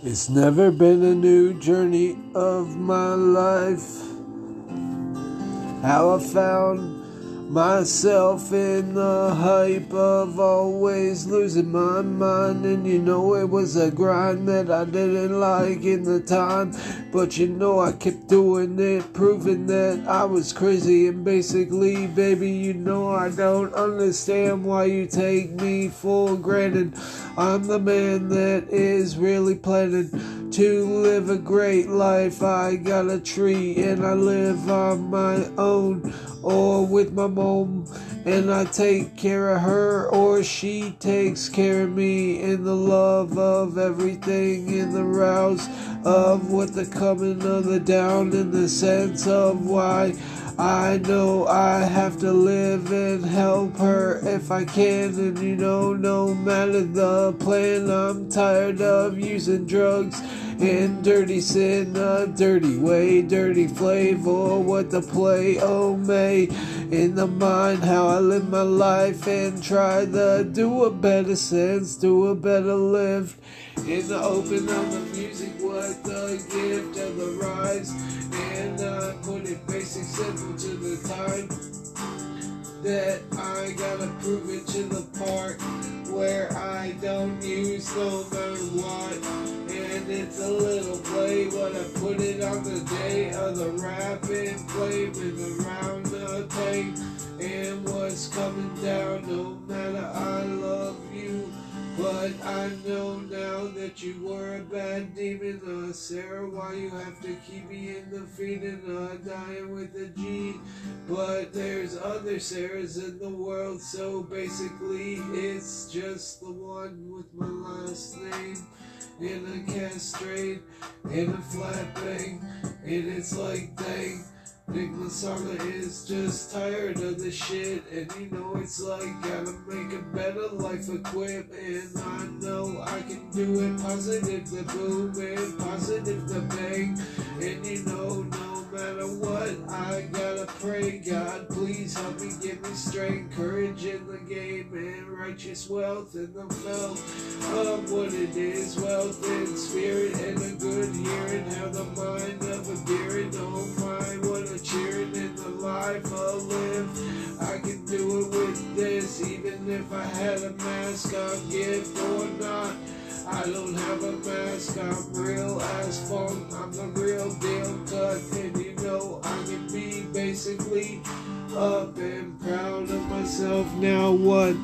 It's never been a new journey of my life. How I found myself in the hype of always losing my mind. And you know, it was a grind that I didn't like in the time. But you know, I kept doing it, proving that I was crazy. And basically, baby, you know, I don't understand why you take me for granted. I'm the man that is really planning to live a great life. I got a tree and I live on my own or with my mom, and I take care of her, or she takes care of me in the love of everything, in the rouse of what the coming of the down, in the sense of why. I know I have to live and help her if I can, and you know, no matter the plan, I'm tired of using drugs and dirty sin, a dirty way, dirty flavor, what the play, oh May, in the mind, how I live my life and try to do a better sense, do a better live. In the open of the music, what the gift of the rise, and simple to the time that I gotta prove it to the part where I don't use no matter what And it's a little play, but I put it on the day of the rapping play with around the tank and what's coming down. No matter I but I know now that you were a bad demon, uh, Sarah. Why you have to keep me in the feeding, uh, dying with a G. But there's other Sarahs in the world, so basically it's just the one with my last name in a castrate, in a flat bang, and it's like dang. Nick Lasarla is just tired of the shit, and you know it's like gotta make a better life equip, and I know I can do it. Positive the boom and positive the bang, and you know no matter what I gotta pray. God, please help me, give me strength, courage in the game, and righteous wealth in the felt of what it is, wealth in spirit and a good hearing. Have the mind even if I had a mask on, gift or not. I don't have a mask, I'm real as funk, I'm the real deal cut, and you know I can be basically up and proud of myself. Now what?